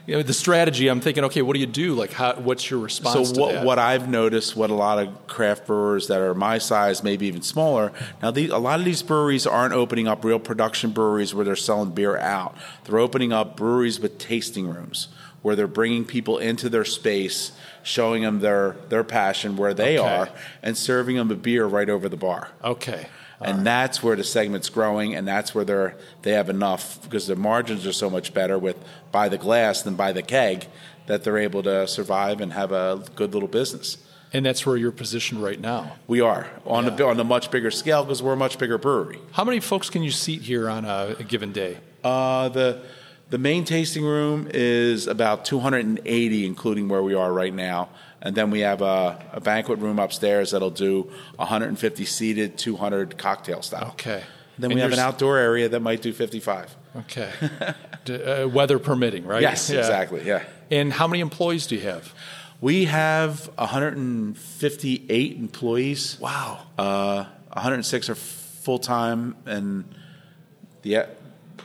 you know, the strategy, I'm thinking, okay, what do you do? Like, how, what's your response? So, what, what I've noticed, what a lot of craft brewers that are my size, maybe even smaller, now the, a lot of these breweries aren't opening up real production breweries where they're selling beer out. They're opening up breweries with tasting rooms where they're bringing people into their space, showing them their their passion where they okay. are, and serving them a beer right over the bar. Okay and right. that's where the segment's growing, and that's where they're they have enough because their margins are so much better with by the glass than by the keg that they're able to survive and have a good little business. And that's where you're positioned right now. We are on Yeah. a on a much bigger scale because we're a much bigger brewery. How many folks can you seat here on a, a given day? Uh, the the main tasting room is about 280, including where we are right now, and then we have a, a banquet room upstairs that'll do 150 seated, 200 cocktail style. Okay. Then And we have an outdoor area that might do 55. Okay. *laughs* D- uh, weather permitting, right? Yes, Yeah. exactly. Yeah. And how many employees do you have? We have 158 employees. Wow. Uh, 106 are full time, and the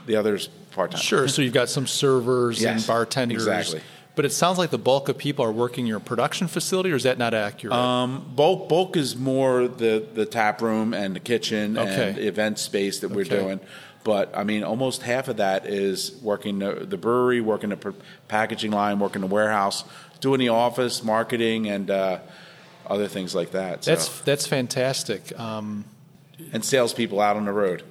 the others part time. Sure. So you've got some servers and bartenders. exactly. But it sounds like the bulk of people are working in your production facility, or is that not accurate? Um, bulk bulk is more the the tap room and the kitchen Okay. and the event space that we're Okay. doing. But I mean, almost half of that is working the, the brewery, working the pr- packaging line, working the warehouse, doing the office, marketing, and uh, other things like that. So- that's that's fantastic. Um, and salespeople out on the road.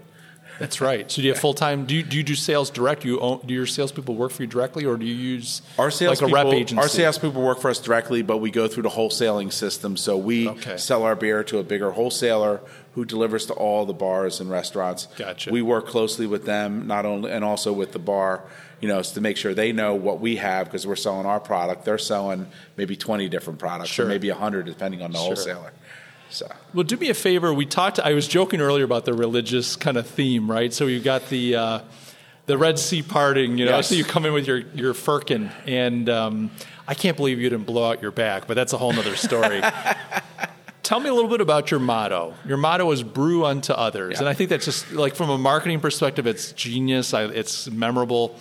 That's right. So do you have full time? Do you, do you do sales direct? Do you own, do your salespeople work for you directly, or do you use Our sales like a rep agency? Our salespeople work for us directly, but we go through the wholesaling system. So we Okay. sell our beer to a bigger wholesaler who delivers to all the bars and restaurants. Gotcha. We work closely with them, not only and also with the bar. You know, to make sure they know what we have because we're selling our product. They're selling maybe twenty different products, Sure. or maybe hundred, depending on the Sure. wholesaler. So Well, do me a favor. We talked. I was joking earlier about the religious kind of theme, right? So you've got the uh, the Red Sea parting. You know, Yes. so you come in with your your firkin, and um, I can't believe you didn't blow out your back, but that's a whole other story. *laughs* Tell me a little bit about your motto. Your motto is "Brew unto others," Yeah. and I think that's just like from a marketing perspective, it's genius. I, it's memorable.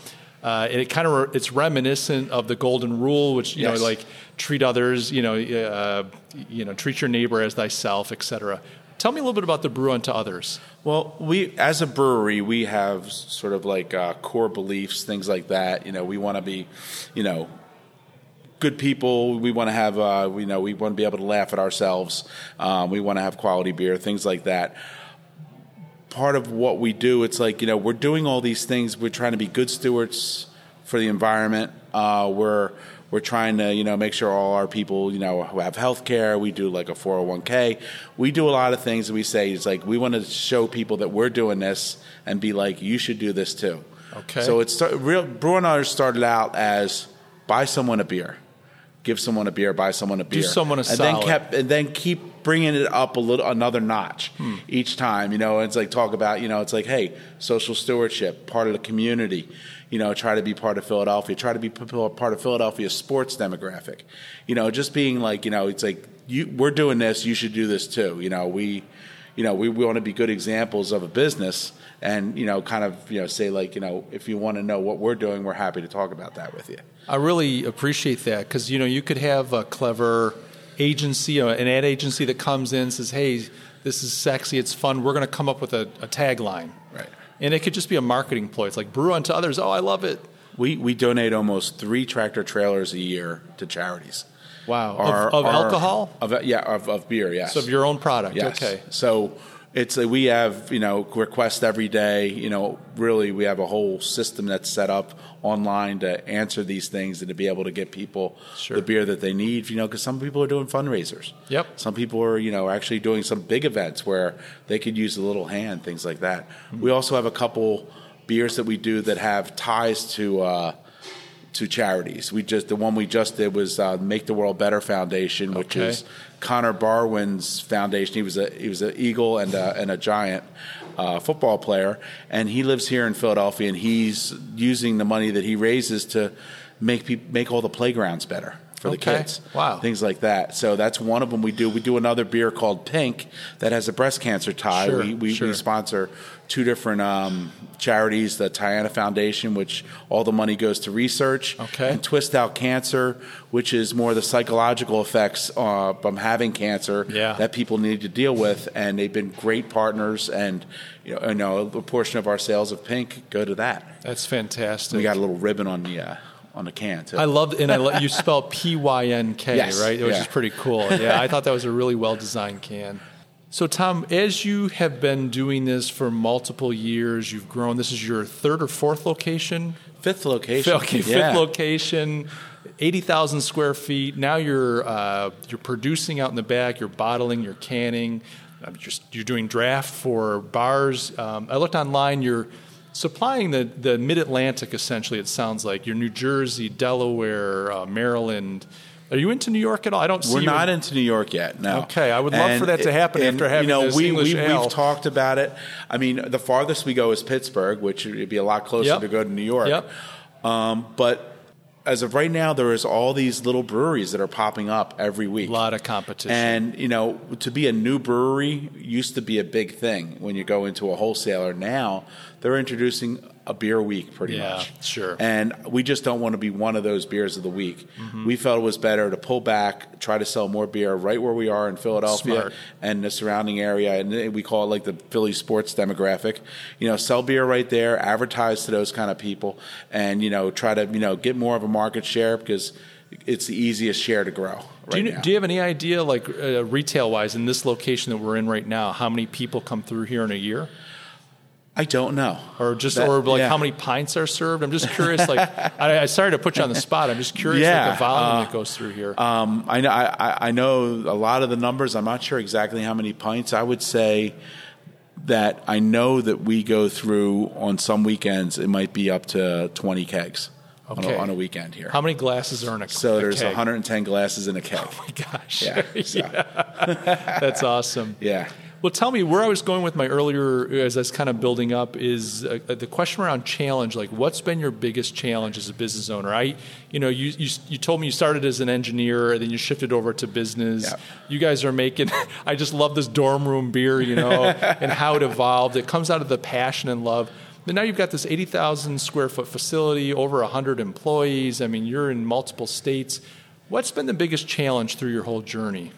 Uh, and it kind of it's reminiscent of the golden rule, which you Yes. know, like treat others, you know, uh, you know, treat your neighbor as thyself, etc. Tell me a little bit about the brew unto others. Well, we as a brewery, we have sort of like uh, core beliefs, things like that. You know, we want to be, you know, good people. We want to have, uh, you know, we want to be able to laugh at ourselves. Um, we want to have quality beer, things like that. Part of what we do, it's like you know, we're doing all these things. We're trying to be good stewards for the environment. Uh, we're we're trying to you know make sure all our people you know who have health care. We do like a four hundred one k. We do a lot of things we say it's like we want to show people that we're doing this and be like you should do this too. Okay. So it's real. Brew unto others started out as buy someone a beer, give someone a beer, buy someone a beer, someone a and then kept and then keep bringing it up a little another notch Hmm. each time. You know, it's like talk about you know it's like hey, social stewardship, part of the community. You know, try to be part of Philadelphia. Try to be part of Philadelphia's sports demographic. You know, just being like you know, it's like you we're doing this, you should do this too. You know, we you know, we, we want to be good examples of a business and, you know, kind of, you know, say like, you know, if you want to know what we're doing, we're happy to talk about that with you. I really appreciate that because you know you could have a clever agency, uh, an ad agency that comes in and says, "Hey, this is sexy, it's fun. We're going to come up with a, a tagline." Right. And it could just be a marketing ploy. It's like brew unto others. Oh, I love it. We, we donate almost three tractor trailers a year to charities. Wow. Our- of of our- alcohol? Of, yeah, of, of beer, yes. So of your own product. Yes. Okay. So it's like we have you know requests every day. You know, really we have a whole system that's set up online to answer these things and to be able to get people Sure. the beer that they need. You know, because some people are doing fundraisers. Yep. Some people are you know actually doing some big events where they could use a little hand, things like that. Mm-hmm. We also have a couple beers that we do that have ties to. Uh, to charities. We just the one we just did was uh, Make the World Better Foundation, which Okay. is Connor Barwin's foundation. He was a he was an eagle and a, and a giant uh, football player, and he lives here in Philadelphia, and he's using the money that he raises to make peop make all the playgrounds better for the Okay. kids. Wow. things like that. So that's one of them we do. We do another beer called Pink that has a breast cancer tie. Sure, we we, sure. we sponsor two different um, charities: the Tiana Foundation, which all the money goes to research, Okay. and Twist Out Cancer, which is more the psychological effects uh, from having cancer Yeah. that people need to deal with. And they've been great partners, and you know, you know, a portion of our sales of Pink go to that. That's fantastic. We got a little ribbon on the uh, on the can too. I love and I love you spell P Y N K, *laughs* Yes, right? Which yeah. is pretty cool. Yeah, I *laughs* thought that was a really well designed can. So Tom, as you have been doing this for multiple years, you've grown. This is your third or fourth location. fifth location. *laughs* Okay, Yeah. fifth location. eighty thousand square feet. Now you're uh, you're producing out in the back. You're bottling. You're canning. You're, you're doing draft for bars. Um, I looked online. You're supplying the, the mid Atlantic, essentially, it sounds like. You're New Jersey, Delaware, uh, Maryland. Are you into New York at all? I don't see. We're not into New York yet. No. Okay, I would love And for that to happen and, after having you know this we, English we ale. we've talked about it. I mean, the farthest we go is Pittsburgh, which would be a lot closer Yep. to go to New York. Yep. Um, but as of right now, there is all these little breweries that are popping up every week. A lot of competition. And you know, to be a new brewery used to be a big thing when you go into a wholesaler. Now they're introducing a beer week, pretty Yeah, much. sure. And we just don't want to be one of those beers of the week. Mm-hmm. We felt it was better to pull back, try to sell more beer right where we are in Philadelphia Smart. and the surrounding area, and we call it like the Philly sports demographic. You know, sell beer right there, advertise to those kind of people, and you know, try to you know get more of a market share because it's the easiest share to grow. Right do you, do you have any idea, like uh, retail wise, in this location that we're in right now, how many people come through here in a year? I don't know. Or just, That- or like yeah. how many pints are served? I'm just curious. Like, *laughs* I, I sorry to put you on the spot. I'm just curious, Yeah, like the volume uh, that goes through here. Um, I know. I, I- know a lot of the numbers. I'm not sure exactly how many pints. I would say that I know that we go through on some weekends. It might be up to 20 kegs on, a, on a weekend here. how many glasses are in a keg? so a there's keg? 110 glasses in a keg. Oh my gosh. Yeah, *laughs* so. *laughs* That's awesome. Yeah. Well, tell me where I was going with my earlier, as I was kind of building up, is uh, the question around challenge. Like, what's been your biggest challenge as a business owner? I, you know, you you, you told me you started as an engineer, and then you shifted over to business. Yeah. You guys are making. *laughs* I just love this dorm room beer, you know, *laughs* and how it evolved. It comes out of the passion and love. But now you've got this eighty thousand square foot facility, over hundred employees. I mean, you're in multiple states. What's been the biggest challenge through your whole journey?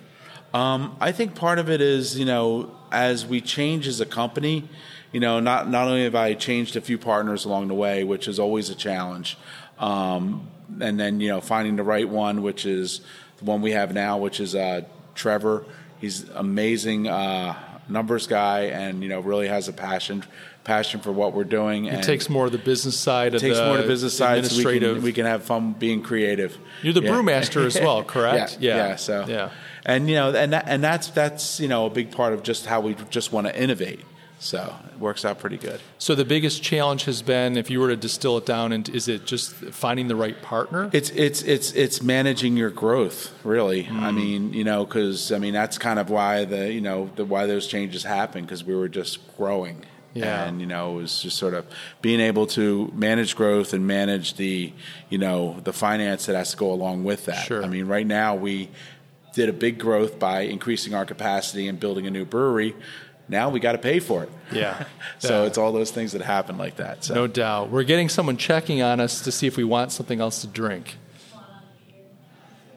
Um, I think part of it is, you know, as we change as a company, you know, not not only have I changed a few partners along the way, which is always a challenge, um, and then you know finding the right one, which is the one we have now, which is uh, Trevor. He's amazing uh, numbers guy, and you know really has a passion passion for what we're doing. It and takes more of the business side of takes the more to business side, so we can we can have fun being creative. You're the Yeah. brewmaster as well, *laughs* correct? yeah, Yeah. yeah. So Yeah. And you know, and that, and that's that's you know a big part of just how we just want to innovate. So it works out pretty good. So the biggest challenge has been, if you were to distill it down, and is it just finding the right partner? It's it's it's it's managing your growth, really. Mm. I mean, you know, because I mean that's kind of why the you know the, why those changes happen because we were just growing. Yeah. And you know, it was just sort of being able to manage growth and manage the you know the finance that has to go along with that. Sure. I mean, right now we did a big growth by increasing our capacity and building a new brewery. Now we got to pay for it. Yeah. *laughs* So Yeah. it's all those things that happen like that. So No doubt. We're getting someone checking on us to see if we want something else to drink.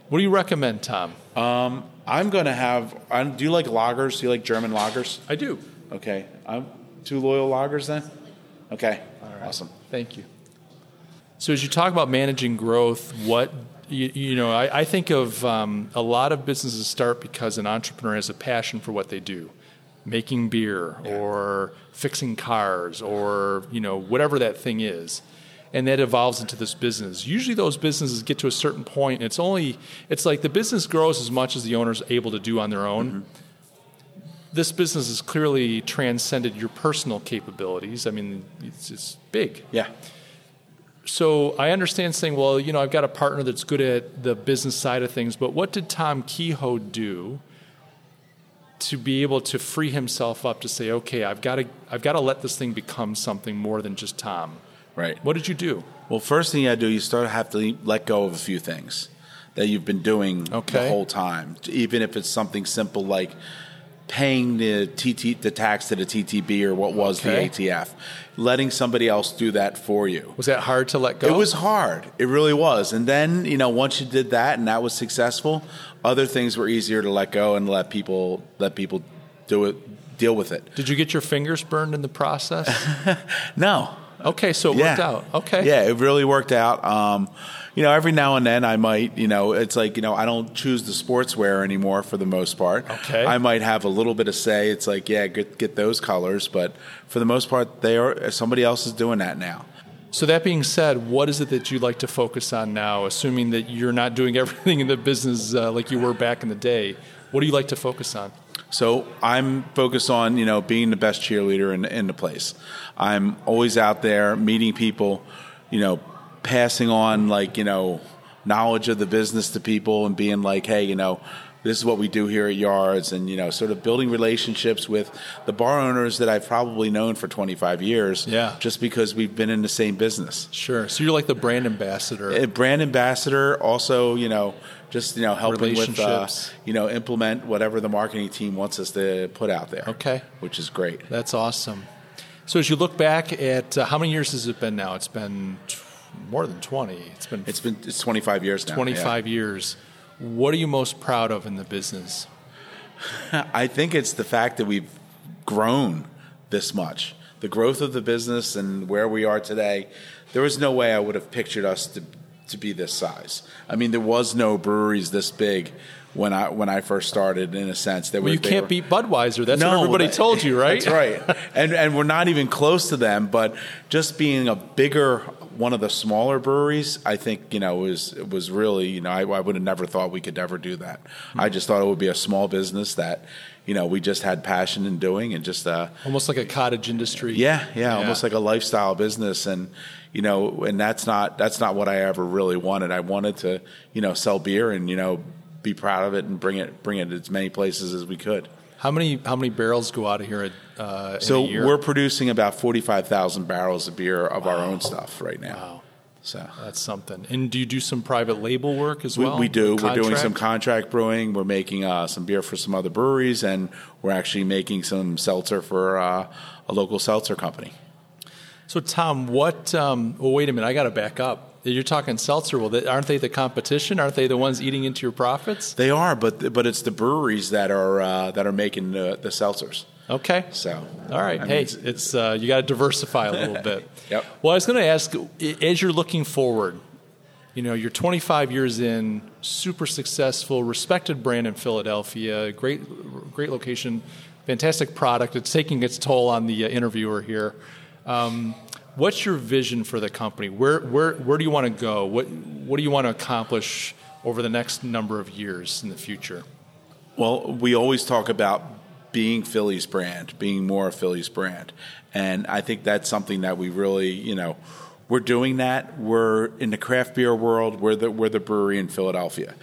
What do you recommend, Tom? Um, I'm going to have. i do you like lagers? Do you like German lagers? I do. Okay, I'm two loyal lagers then. Okay, All right. awesome. Thank you. So, as you talk about managing growth, what you, you know, I, I think of um, a lot of businesses start because an entrepreneur has a passion for what they do, making beer or fixing cars or you know whatever that thing is, and that evolves into this business. Usually, those businesses get to a certain point, and it's only it's like the business grows as much as the owner's able to do on their own this business has clearly transcended your personal capabilities. I mean, it's, it's big. Yeah, So I understand saying, well, you know, I've got a partner that's good at the business side of things, but what did Tom Kehoe do to be able to free himself up to say, okay, I've got to, I've got to let this thing become something more than just Tom? right. What did you do? Well, first thing you got to do, you start to have to let go of a few things that you've been doing Okay. the whole time, even if it's something simple like paying the TT the tax to the TTB or what was Okay. the ATF, letting somebody else do that for you. Was that hard to let go? It was hard. It really was. And then, you know, once you did that and that was successful, other things were easier to let go and let people let people do it deal with it. Did you get your fingers burned in the process? *laughs* No. okay, so it worked out. Okay. Yeah, it really worked out. Um, you know, every now and then I might, you know, it's like, you know, I don't choose the sportswear anymore for the most part. Okay. I might have a little bit of say. It's like, yeah, get get those colors, but for the most part, they are somebody else is doing that now. So that being said, what is it that you'd like to focus on now? Assuming that you're not doing *laughs* everything in the business uh, like you were back in the day, what do you like to focus on? So I'm focused on you know being the best cheerleader in, in the place. I'm always out there meeting people, you know, passing on like you know knowledge of the business to people and being like, hey, you know, this is what we do here at Yards, and you know, sort of building relationships with the bar owners that I've probably known for 25 years. Yeah. just because we've been in the same business. Sure. So you're like the brand ambassador. A brand ambassador, also, you know, just you know, helping with uh, you know implement whatever the marketing team wants us to put out there. Okay. which is great. That's awesome. So as you look back at uh, how many years has it been now? It's been t- more than 20. It's been It's been it's 25 years now. 25 years. What are you most proud of in the business? *laughs* I think it's the fact that we've grown this much. The growth of the business and where we are today. There was no way I would have pictured us to to be this size. I mean, there was no breweries this big when I when I first started. In a sense, that Well, you can't were- beat Budweiser. That's what everybody that- told you, right? *laughs* That's right. And and we're not even close to them. But just being a bigger one of the smaller breweries, I think you know was was really you know I, I would have never thought we could ever do that. I just thought it would be a small business that you know we just had passion in doing and just uh, Almost like a cottage industry. yeah, yeah, almost like a lifestyle business, and you know, and that's not that's not what I ever really wanted. I wanted to, you know, sell beer and you know, be proud of it and bring it bring it to as many places as we could. How many how many barrels go out of here uh, in So a year? we're producing about forty five thousand barrels of beer of our own stuff right now. Wow. So That's something. And do you do some private label work as well? we do. We're doing some contract brewing. We're making uh, some beer for some other breweries, and we're actually making some seltzer for uh, a local seltzer company. So, Tom, what? Um, well, wait a minute. I got to back up. You're talking seltzer. Well, aren't they the competition? Aren't they the ones eating into your profits? They are, but but it's the breweries that are uh, that are making the, the seltzers. Okay. So All right. I mean, hey, it's- it's uh, you got to diversify a little *laughs* bit. Yep. Well, I was going to ask, as you're looking forward, you know, you're 25 years in, super successful, respected brand in Philadelphia, great, great location, fantastic product. It's taking its toll on the uh, interviewer here. Um, what's your vision for the company? Where, where, where do you want to go? What, what do you want to accomplish over the next number of years in the future? Well, we always talk about being Philly's brand, being more a Philly's brand. And I think that's something that we really, you know, we're doing that. We're in the craft beer world. We're the we're the brewery in Philadelphia.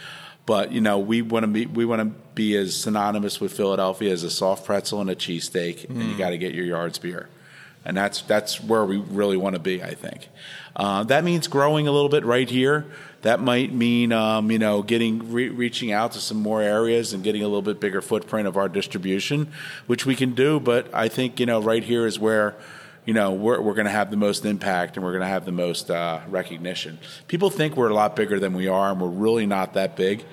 But you know, we want to be we want to be as synonymous with Philadelphia as a soft pretzel and a cheesesteak, and you mm. got to get your yards beer. And that's that's where we really want to be. I think uh, that means growing a little bit right here. That might mean um, you know getting re- reaching out to some more areas and getting a little bit bigger footprint of our distribution, which we can do. But I think you know right here is where you know we're we're going to have the most impact and we're going to have the most uh, recognition. People think we're a lot bigger than we are, and we're really not that big.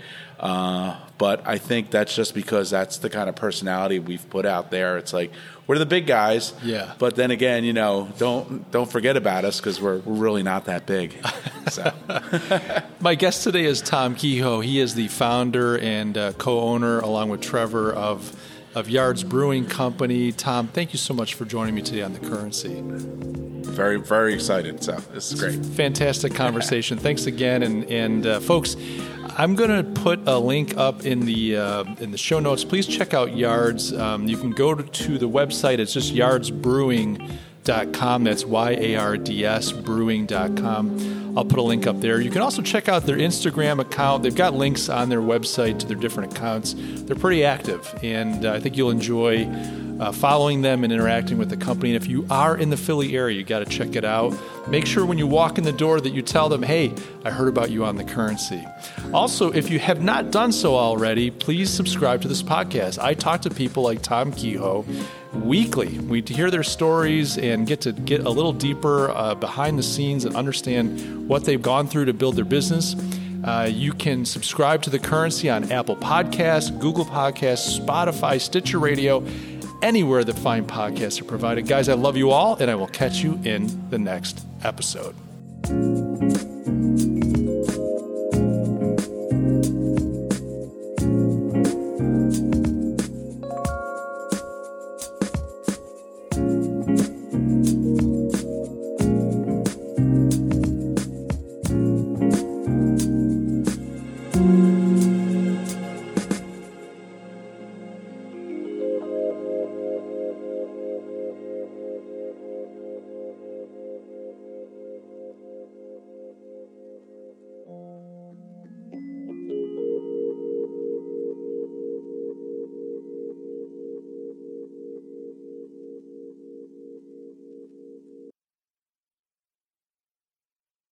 Uh, but I think that's just because that's the kind of personality we've put out there. It's like we're the big guys, Yeah. But then again, you know, don't don't forget about us because we're we're really not that big. So. *laughs* My guest today is Tom Kehoe. He is the founder and uh, co-owner, along with Trevor, of of Yards Brewing Company. Tom, thank you so much for joining me today on the Currency. very very excited. So this is great. Fantastic conversation. Thanks again, and and uh, folks, I'm going to put a link up in the uh, in the show notes. Please check out Yards. Um, you can go to, the website. It's just yardsbrewing.com. That's Y A R D S brewing.com. I'll put a link up there. You can also check out their Instagram account. They've got links on their website to their different accounts. They're pretty active, and uh, I think you'll enjoy uh, following them and interacting with the company. And if you are in the Philly area, you got to check it out. Make sure when you walk in the door that you tell them, hey, I heard about you on the currency. Also, if you have not done so already, please subscribe to this podcast. I talk to people like Tom Kehoe weekly. We hear their stories and get to get a little deeper uh, behind the scenes and understand what they've gone through to build their business. Uh, you can subscribe to the currency on Apple Podcasts, Google Podcasts, Spotify, Stitcher Radio, anywhere that fine podcasts are provided. Guys, I love you all, and I will catch you in the next episode.